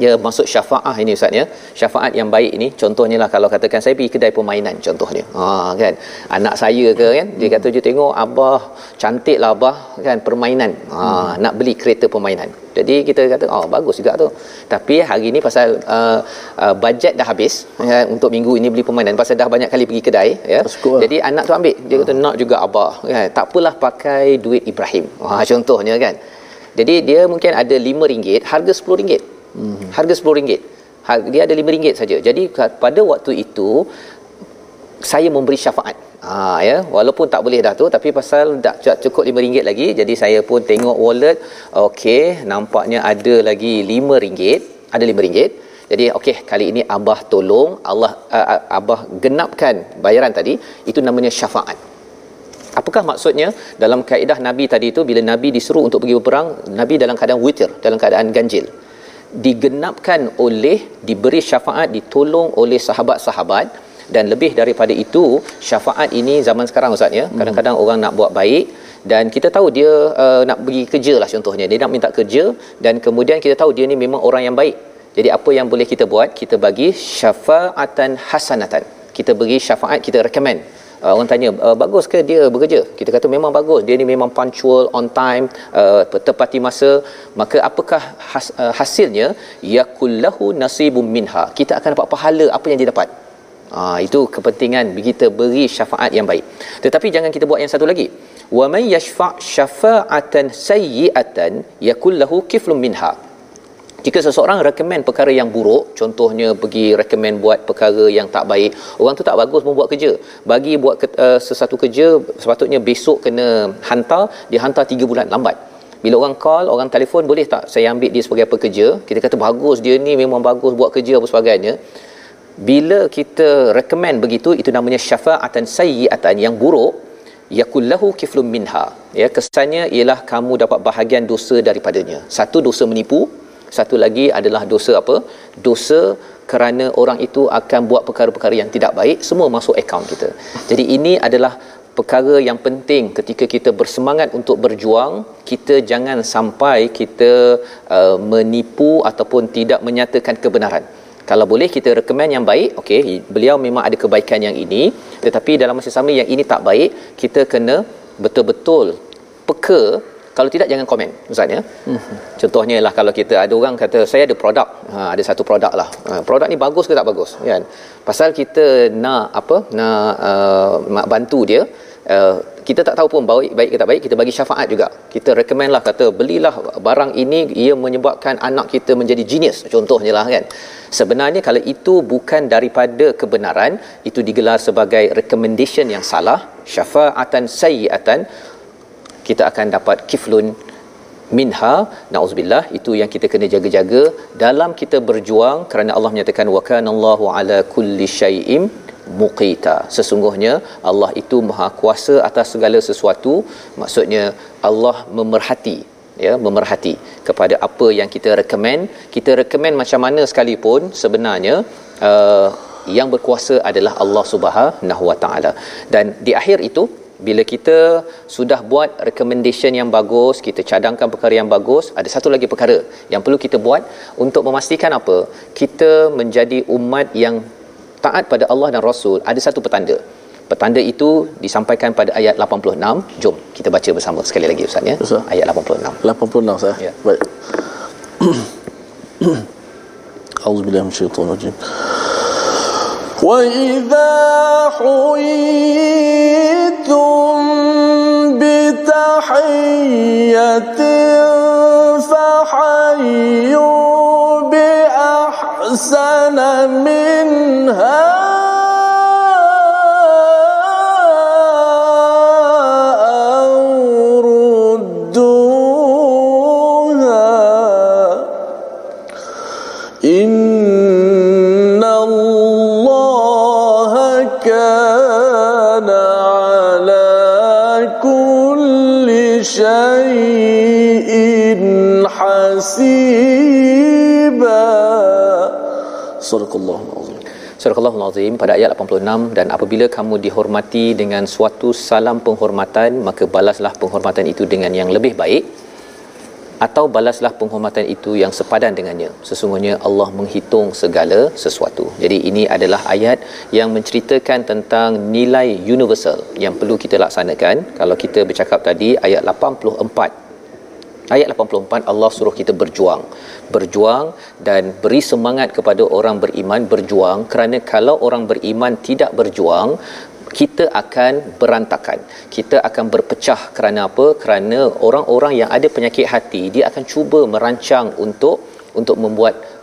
Dia masuk syafaah ini ustaz ya. Syafaat yang baik ini contohnya lah kalau katakan saya pergi kedai permainan contohnya. Ha kan? Anak saya ke kan? Dia kata je tengok abah cantik lah abah kan? Permainan. Ha hmm. nak beli kereta permainan. Jadi kita kata oh bagus juga tu. Tapi hari ni pasal uh, uh, bajet dah habis ya, untuk minggu ini beli permainan. Pasal dah banyak kali pergi kedai ya. Jadi anak tu ambil. Dia kata nak juga abah kan? Tak apalah pakai duit Ibrahim. Ha contohnya kan jadi dia mungkin ada RM5, harga RM10. Hmm. Harga RM10. Dia ada RM5 saja. Jadi pada waktu itu saya memberi syafaat. Ha ya, walaupun tak boleh dah tu tapi pasal tak cukup RM5 lagi, jadi saya pun tengok wallet, okey, nampaknya ada lagi RM5, ada RM5. Jadi okey, kali ini abah tolong Allah uh, abah genapkan bayaran tadi, itu namanya syafaat. Apakah maksudnya dalam kaedah Nabi tadi itu bila Nabi disuruh untuk pergi berperang, Nabi dalam keadaan witir, dalam keadaan ganjil. Digenapkan oleh diberi syafaat ditolong oleh sahabat-sahabat dan lebih daripada itu syafaat ini zaman sekarang ustaz ya. Kadang-kadang orang nak buat baik dan kita tahu dia uh, nak pergi kerja lah contohnya. Dia nak minta kerja dan kemudian kita tahu dia ni memang orang yang baik. Jadi apa yang boleh kita buat? Kita bagi syafaatan hasanatan. Kita beri syafaat, kita recommend uh, orang tanya uh, bagus ke dia bekerja? Kita kata memang bagus. Dia ni memang punctual on time uh, tepati masa. Maka apakah has, uh, hasilnya? Yakullahu nasibum minha. Kita akan dapat pahala apa yang dia dapat. Uh, itu kepentingan kita beri syafaat yang baik. Tetapi jangan kita buat yang satu lagi. Wa man yashfa' syafa'atan sayyi'atan yakullahu kiflum minha jika seseorang rekomen perkara yang buruk contohnya pergi rekomen buat perkara yang tak baik orang tu tak bagus membuat kerja. Bagi buat ke, uh, sesuatu kerja sepatutnya besok kena hantar dia hantar 3 bulan lambat. Bila orang call orang telefon boleh tak saya ambil dia sebagai pekerja kita kata bagus dia ni memang bagus buat kerja apa sebagainya. Bila kita recommend begitu itu namanya syafaatan sayyiatan. Yang buruk yakullahu kiflum minha. Ya kesannya ialah kamu dapat bahagian dosa daripadanya. Satu dosa menipu satu lagi adalah dosa apa? Dosa kerana orang itu akan buat perkara-perkara yang tidak baik semua masuk akaun kita. Jadi ini adalah perkara yang penting ketika kita bersemangat untuk berjuang kita jangan sampai kita uh, menipu ataupun tidak menyatakan kebenaran. Kalau boleh kita rekomen yang baik okey beliau memang ada kebaikan yang ini tetapi dalam masa sama yang ini tak baik kita kena betul-betul peka kalau tidak jangan komen ustaz ya. Mm-hmm. contohnya lah kalau kita ada orang kata saya ada produk. Ha, ada satu produk lah. Ha, produk ni bagus ke tak bagus kan? Pasal kita nak apa nak uh, bantu dia uh, kita tak tahu pun baik baik ke tak baik kita bagi syafaat juga. Kita recommend lah kata belilah barang ini ia menyebabkan anak kita menjadi genius contohnya lah kan? Sebenarnya kalau itu bukan daripada kebenaran itu digelar sebagai recommendation yang salah syafaatan sayyiatan kita akan dapat kiflun minha. Nauzubillah itu yang kita kena jaga-jaga dalam kita berjuang kerana Allah menyatakan wa kana Allahu ala kulli syai'in muqita. Sesungguhnya Allah itu maha kuasa atas segala sesuatu. Maksudnya Allah memerhati ya memerhati kepada apa yang kita recommend. Kita recommend macam mana sekalipun sebenarnya uh, yang berkuasa adalah Allah Subhanahu Wa Taala. Dan di akhir itu bila kita sudah buat recommendation yang bagus kita cadangkan perkara yang bagus ada satu lagi perkara yang perlu kita buat untuk memastikan apa? Kita menjadi umat yang taat pada Allah dan Rasul ada satu petanda. Petanda itu disampaikan pada ayat 86 jom kita baca bersama sekali lagi ustaz ya. Ustaz. ayat 86 86 sah ya. baik. [COUGHS] Auzubillahi minasyaitonir rajim وإذا حييتم بتحية فحيوا بأحسن منها Sadaqallahul Azim. Sadaqallahul Azim pada ayat 86 dan apabila kamu dihormati dengan suatu salam penghormatan maka balaslah penghormatan itu dengan yang lebih baik atau balaslah penghormatan itu yang sepadan dengannya. Sesungguhnya Allah menghitung segala sesuatu. Jadi ini adalah ayat yang menceritakan tentang nilai universal yang perlu kita laksanakan. Kalau kita bercakap tadi ayat 84 Ayat 84 Allah suruh kita berjuang. Berjuang dan beri semangat kepada orang beriman berjuang kerana kalau orang beriman tidak berjuang kita akan berantakan. Kita akan berpecah kerana apa? Kerana orang-orang yang ada penyakit hati dia akan cuba merancang untuk untuk membuat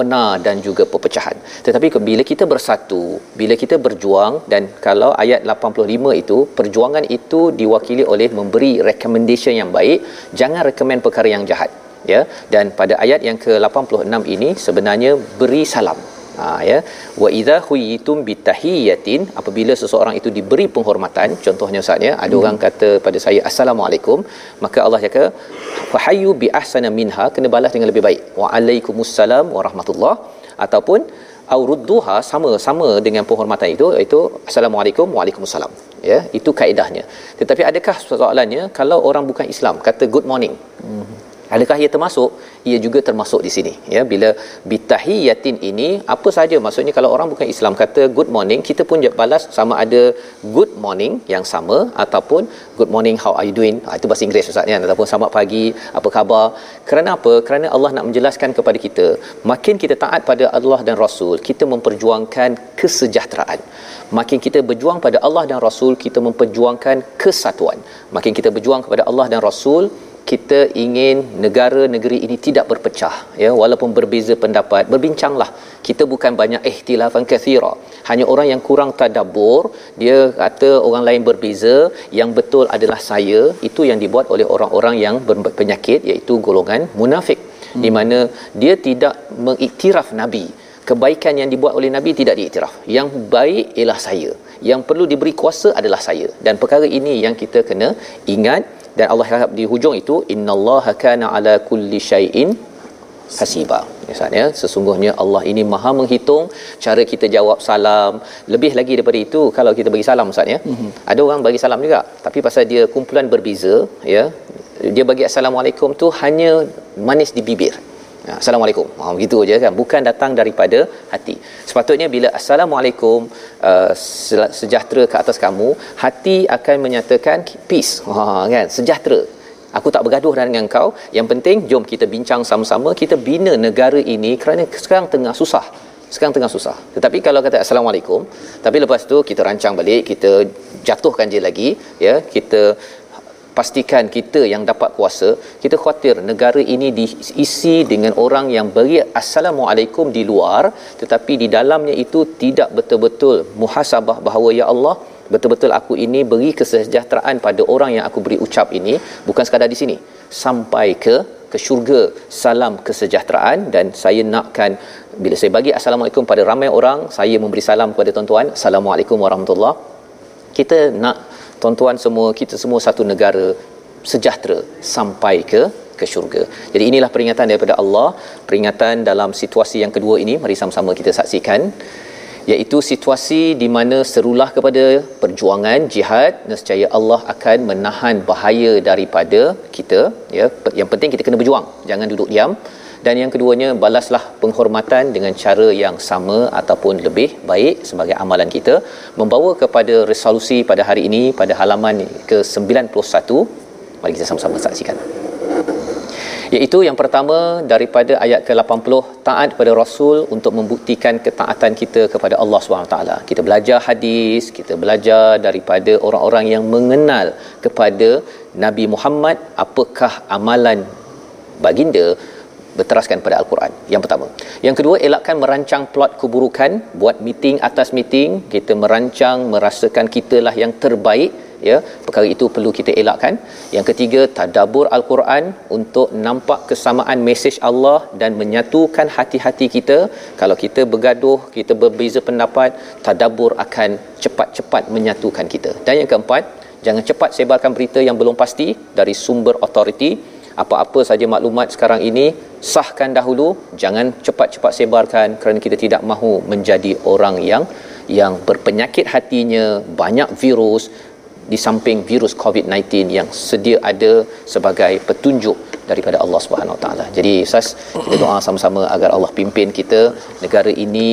ona dan juga perpecahan. Tetapi bila kita bersatu, bila kita berjuang dan kalau ayat 85 itu perjuangan itu diwakili oleh memberi recommendation yang baik, jangan recommend perkara yang jahat. Ya, dan pada ayat yang ke-86 ini sebenarnya beri salam ha, ya. Wa idza huyitum bitahiyatin apabila seseorang itu diberi penghormatan contohnya ustaz ya ada hmm. orang kata pada saya assalamualaikum maka Allah cakap fahayyu bi ahsana minha kena balas dengan lebih baik. Wa alaikumussalam warahmatullah ataupun au rudduha sama sama dengan penghormatan itu iaitu assalamualaikum waalaikumsalam ya. Itu kaedahnya tetapi adakah soalannya kalau orang bukan Islam kata good morning? Hmm. Adakah ia termasuk? Ia juga termasuk di sini. Ya, bila bitahiyatin ini apa saja maksudnya kalau orang bukan Islam kata good morning, kita pun balas sama ada good morning yang sama ataupun good morning how are you doing? Ha, itu bahasa Inggeris Ustaz ya ataupun selamat pagi, apa khabar? Kerana apa? Kerana Allah nak menjelaskan kepada kita, makin kita taat pada Allah dan Rasul, kita memperjuangkan kesejahteraan. Makin kita berjuang pada Allah dan Rasul, kita memperjuangkan kesatuan. Makin kita berjuang kepada Allah dan Rasul, kita ingin negara negeri ini tidak berpecah ya. Walaupun berbeza pendapat berbincanglah. Kita bukan banyak ihtilafan kathira. Hanya orang yang kurang tadabbur dia kata orang lain berbeza yang betul adalah saya itu yang dibuat oleh orang-orang yang berpenyakit iaitu golongan munafik. Hmm. di mana dia tidak mengiktiraf nabi. Kebaikan yang dibuat oleh nabi tidak diiktiraf. Yang baik ialah saya. Yang perlu diberi kuasa adalah saya. Dan perkara ini yang kita kena ingat dan Allah harap di hujung itu innallaha kana ala kulli syai'in hasiba. Misalnya sesungguhnya Allah ini maha menghitung cara kita jawab salam. Lebih lagi daripada itu kalau kita bagi salam ustaz ya. Mm-hmm. ada orang bagi salam juga tapi pasal dia kumpulan berbeza ya. Dia bagi assalamualaikum tu hanya manis di bibir Ya, Assalamualaikum. Ha, begitu aja kan. Bukan datang daripada hati. Sepatutnya bila Assalamualaikum uh, sejahtera ke atas kamu, hati akan menyatakan peace. Ha, kan? Sejahtera. Aku tak bergaduh dengan kau. Yang penting jom kita bincang sama-sama, kita bina negara ini kerana sekarang tengah susah. Sekarang tengah susah. Tetapi kalau kata Assalamualaikum, tapi lepas tu kita rancang balik, kita jatuhkan dia lagi, ya, kita pastikan kita yang dapat kuasa kita khawatir negara ini diisi dengan orang yang beri assalamualaikum di luar tetapi di dalamnya itu tidak betul-betul muhasabah bahawa ya Allah betul-betul aku ini beri kesejahteraan pada orang yang aku beri ucap ini bukan sekadar di sini. Sampai ke ke syurga salam kesejahteraan. Dan saya nakkan bila saya bagi assalamualaikum pada ramai orang saya memberi salam kepada tuan-tuan assalamualaikum warahmatullahi. Kita nak tuan-tuan semua kita semua satu negara sejahtera sampai ke ke syurga. Jadi inilah peringatan daripada Allah, peringatan dalam situasi yang kedua ini mari sama-sama kita saksikan iaitu situasi di mana serulah kepada perjuangan jihad nescaya Allah akan menahan bahaya daripada kita ya. Yang penting kita kena berjuang jangan duduk diam dan yang keduanya balaslah penghormatan dengan cara yang sama ataupun lebih baik sebagai amalan kita. Membawa kepada resolusi pada hari ini pada halaman ke-91. Mari kita sama-sama saksikan. Iaitu yang pertama daripada ayat ke-80 taat kepada rasul untuk membuktikan ketaatan kita kepada Allah SWT kita belajar hadis kita belajar daripada orang-orang yang mengenal kepada Nabi Muhammad apakah amalan baginda berteraskan pada al-Quran. Yang pertama. Yang kedua elakkan merancang plot keburukan, buat meeting atas meeting, kita merancang merasakan kitalah yang terbaik ya. Perkara itu perlu kita elakkan. Yang ketiga tadabbur al-Quran untuk nampak kesamaan mesej Allah dan menyatukan hati-hati kita. Kalau kita bergaduh kita berbeza pendapat tadabbur akan cepat-cepat menyatukan kita. Dan yang keempat jangan cepat sebarkan berita yang belum pasti dari sumber authority. Apa-apa saja maklumat sekarang ini sahkan dahulu jangan cepat-cepat sebarkan kerana kita tidak mahu menjadi orang yang yang berpenyakit hatinya banyak virus di samping virus COVID-19 yang sedia ada sebagai petunjuk daripada Allah Subhanahu Wa Taala. Jadi ustaz kita doa sama-sama agar Allah pimpin kita negara ini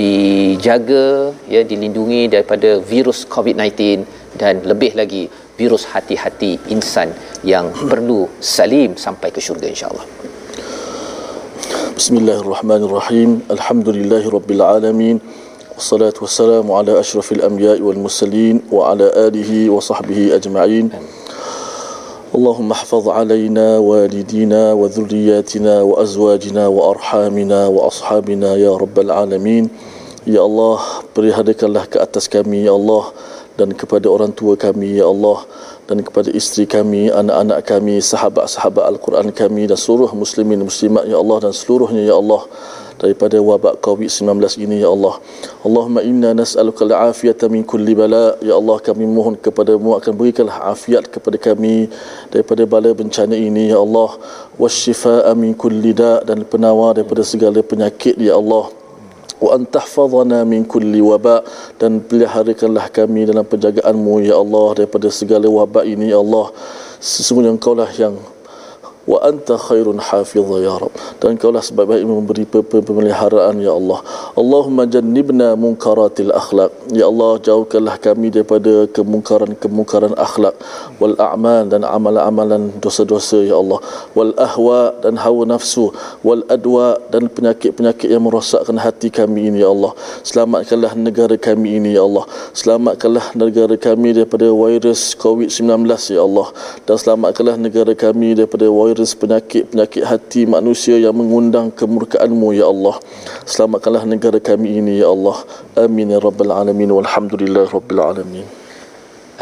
dijaga ya dilindungi daripada virus COVID-19 dan lebih lagi virus hati-hati insan yang perlu salim sampai ke syurga insya-Allah. بسم الله الرحمن الرحيم. الحمد لله رب العالمين والصلاة والسلام على أشرف الأنبياء والمرسلين وعلى آله وصحبه أجمعين. اللهم احفظ علينا والدينا وذرياتنا وأزواجنا وأرحامنا وأصحابنا يا رب العالمين. يا الله beri الله ke يا الله dan kepada orang tua kami ya Allah dan kepada isteri kami, anak-anak kami, sahabat-sahabat Al-Quran kami dan seluruh muslimin muslimat ya Allah dan seluruhnya ya Allah daripada wabak COVID-19 ini ya Allah. Allahumma inna nas'aluka al-afiyata min kulli bala. Ya Allah kami mohon kepadamu akan berikanlah afiat kepada kami daripada bala bencana ini ya Allah. Wasyifa'a min kulli da dan penawar daripada segala penyakit ya Allah wa antahfazana min kulli waba dan peliharakanlah kami dalam penjagaanmu ya Allah daripada segala wabak ini ya Allah. Sesungguhnya engkau lah yang wa anta khairun hafizha ya rab dan kau lah sebab baik memberi pemeliharaan ya Allah. Allahumma jannibna munkaratil akhlak ya Allah jauhkanlah kami daripada kemungkaran-kemungkaran akhlak wal a'mal dan amalan-amalan dosa-dosa ya Allah. Wal ahwa dan hawa nafsu. Wal adwa dan penyakit-penyakit yang merosakkan hati kami ini ya Allah. Selamatkanlah negara kami ini ya Allah. Selamatkanlah negara kami daripada virus COVID-19 ya Allah. Dan selamatkanlah negara kami daripada virus virus penyakit-penyakit hati manusia yang mengundang kemurkaanmu ya Allah. Selamatkanlah negara kami ini ya Allah. Amin ya rabbal alamin. Walhamdulillah rabbil alamin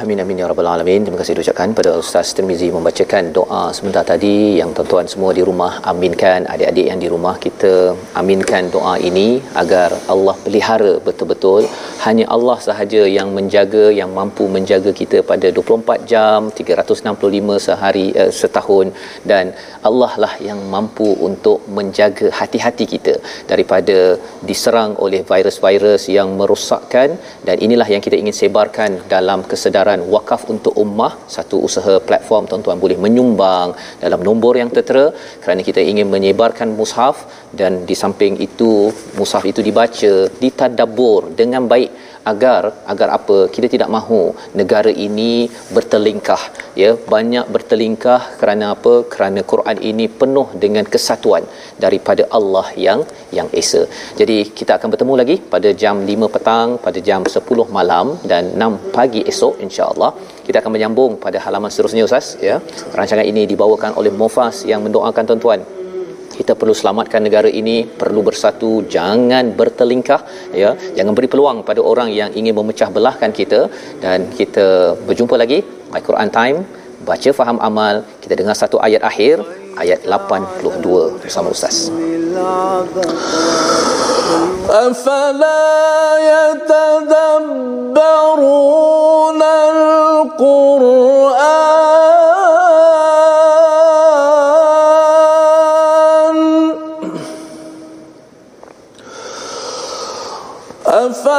Amin amin ya rabbal alamin. Terima kasih diucapkan pada Ustaz Tirmizi membacakan doa sebentar tadi yang tuan-tuan semua di rumah aminkan, adik-adik yang di rumah kita aminkan doa ini agar Allah pelihara betul-betul. Hanya Allah sahaja yang menjaga yang mampu menjaga kita pada 24 jam 365 sehari uh, setahun dan Allah lah yang mampu untuk menjaga hati-hati kita daripada diserang oleh virus-virus yang merosakkan dan inilah yang kita ingin sebarkan dalam kesedaran kebenaran wakaf untuk ummah. Satu usaha platform tuan-tuan boleh menyumbang dalam nombor yang tertera. Kerana kita ingin menyebarkan mushaf dan di samping itu mushaf itu dibaca ditadabbur dengan baik agar agar apa? Kita tidak mahu negara ini bertelingkah ya. Banyak bertelingkah kerana apa? Kerana Quran ini penuh dengan kesatuan daripada Allah yang yang esa. Jadi kita akan bertemu lagi pada jam 5 petang pada jam 10 malam dan 6 pagi esok insya-Allah. Kita akan menyambung pada halaman seterusnya ustaz ya. Rancangan ini dibawakan oleh Mofas yang mendoakan tuan-tuan kita perlu selamatkan negara ini perlu bersatu jangan bertelingkah ya. Jangan beri peluang pada orang yang ingin memecah belahkan kita. Dan kita berjumpa lagi my Quran time baca faham amal. Kita dengar satu ayat akhir ayat 82 bersama ustaz. افلا يتدبرون القران